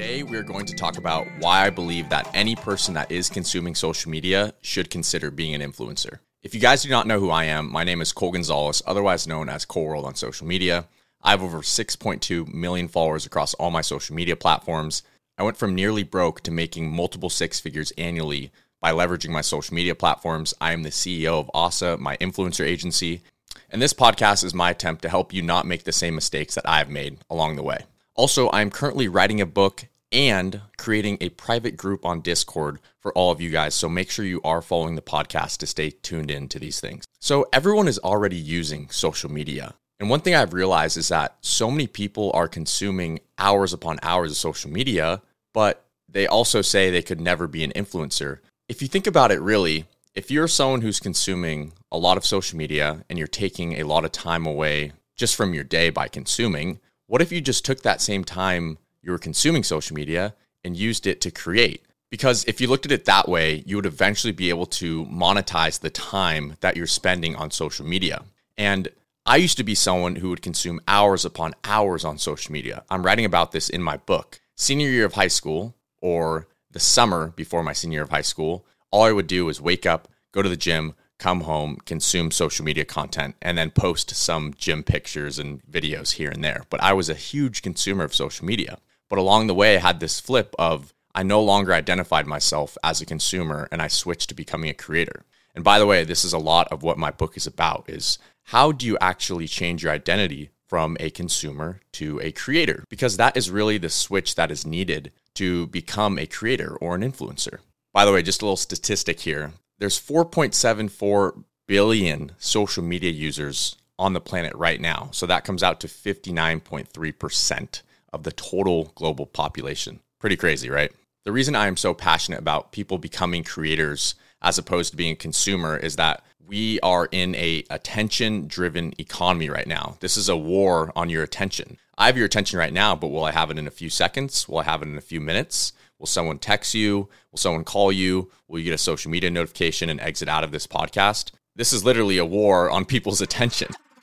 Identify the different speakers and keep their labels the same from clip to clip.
Speaker 1: Today, we're going to talk about why I believe that any person that is consuming social media should consider being an influencer. If you guys do not know who I am, my name is Cole Gonzalez, otherwise known as Cole World on social media. I have over 6.2 million followers across all my social media platforms. I went from nearly broke to making multiple six figures annually by leveraging my social media platforms. I am the CEO of OSSA, my influencer agency, and this podcast is my attempt to help you not make the same mistakes that I have made along the way. Also, I'm currently writing a book and creating a private group on Discord for all of you guys. So make sure you are following the podcast to stay tuned in to these things. So everyone is already using social media. And one thing I've realized is that so many people are consuming hours upon hours of social media, but they also say they could never be an influencer. If you think about it really, if you're someone who's consuming a lot of social media and you're taking a lot of time away just from your day by consuming, what if you just took that same time you were consuming social media and used it to create. Because if you looked at it that way, you would eventually be able to monetize the time that you're spending on social media. And I used to be someone who would consume hours upon hours on social media. I'm writing about this in my book. Senior year of high school, or the summer before my senior year of high school, all I would do was wake up, go to the gym, come home, consume social media content, and then post some gym pictures and videos here and there. But I was a huge consumer of social media. But along the way, I had this flip of I no longer identified myself as a consumer and I switched to becoming a creator. And by the way, this is a lot of what my book is about is how do you actually change your identity from a consumer to a creator? Because that is really the switch that is needed to become a creator or an influencer. By the way, just a little statistic here. There's 4.74 billion social media users on the planet right now. So that comes out to 59.3% of the total global population. Pretty crazy, right? The reason I am so passionate about people becoming creators as opposed to being a consumer is that we are in a attention driven economy right now. This is a war on your attention. I have your attention right now, but will I have it in a few seconds? Will I have it in a few minutes? Will someone text you? Will someone call you? Will you get a social media notification and exit out of this podcast? This is literally a war on people's attention.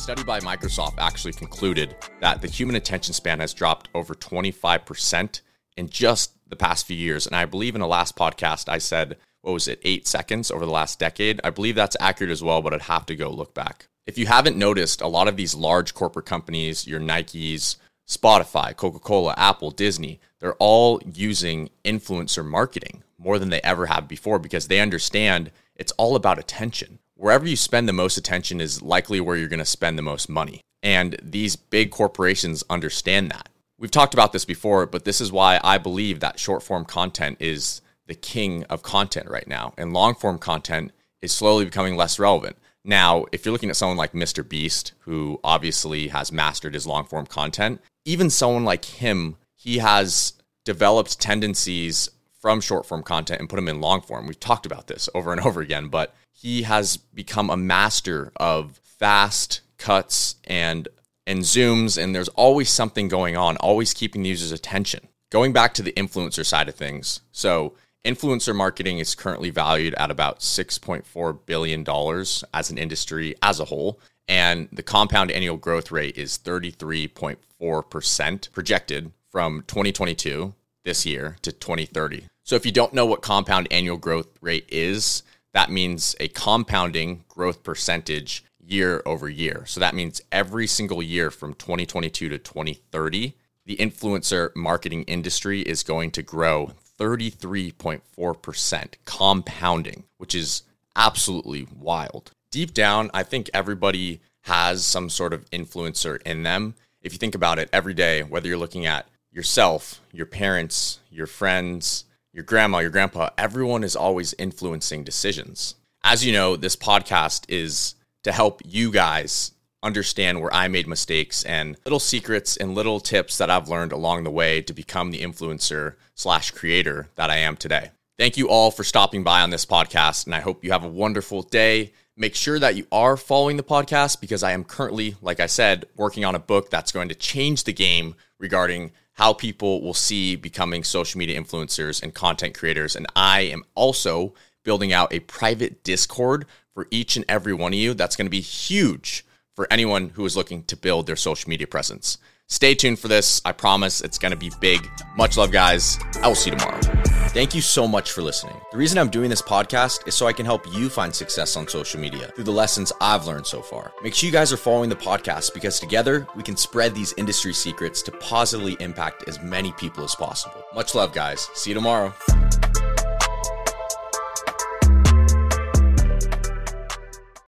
Speaker 1: A study by Microsoft actually concluded that the human attention span has dropped over 25% in just the past few years. And I believe in the last podcast, I said, what was it, eight seconds over the last decade? I believe that's accurate as well, but I'd have to go look back. If you haven't noticed, a lot of these large corporate companies, your Nikes, Spotify, Coca Cola, Apple, Disney, they're all using influencer marketing more than they ever have before because they understand it's all about attention wherever you spend the most attention is likely where you're going to spend the most money. And these big corporations understand that. We've talked about this before, but this is why I believe that short form content is the king of content right now. And long form content is slowly becoming less relevant. Now, if you're looking at someone like Mr. Beast, who obviously has mastered his long form content, even someone like him, he has developed tendencies from short form content and put them in long form. We've talked about this over and over again, but he has become a master of fast cuts and and zooms and there's always something going on, always keeping the user's attention. Going back to the influencer side of things. So, influencer marketing is currently valued at about 6.4 billion dollars as an industry as a whole, and the compound annual growth rate is 33.4% projected from 2022 this year to 2030. So if you don't know what compound annual growth rate is, that means a compounding growth percentage year over year. So that means every single year from 2022 to 2030, the influencer marketing industry is going to grow 33.4% compounding, which is absolutely wild. Deep down, I think everybody has some sort of influencer in them. If you think about it every day, whether you're looking at yourself, your parents, your friends, your grandma, your grandpa, everyone is always influencing decisions. As you know, this podcast is to help you guys understand where I made mistakes and little secrets and little tips that I've learned along the way to become the influencer slash creator that I am today. Thank you all for stopping by on this podcast, and I hope you have a wonderful day. Make sure that you are following the podcast because I am currently, like I said, working on a book that's going to change the game regarding how people will see becoming social media influencers and content creators. And I am also building out a private Discord for each and every one of you that's going to be huge for anyone who is looking to build their social media presence. Stay tuned for this. I promise it's going to be big. Much love, guys. I will see you tomorrow. Thank you so much for listening. The reason I'm doing this podcast is so I can help you find success on social media through the lessons I've learned so far. Make sure you guys are following the podcast because together we can spread these industry secrets to positively impact as many people as possible. Much love, guys. See you tomorrow.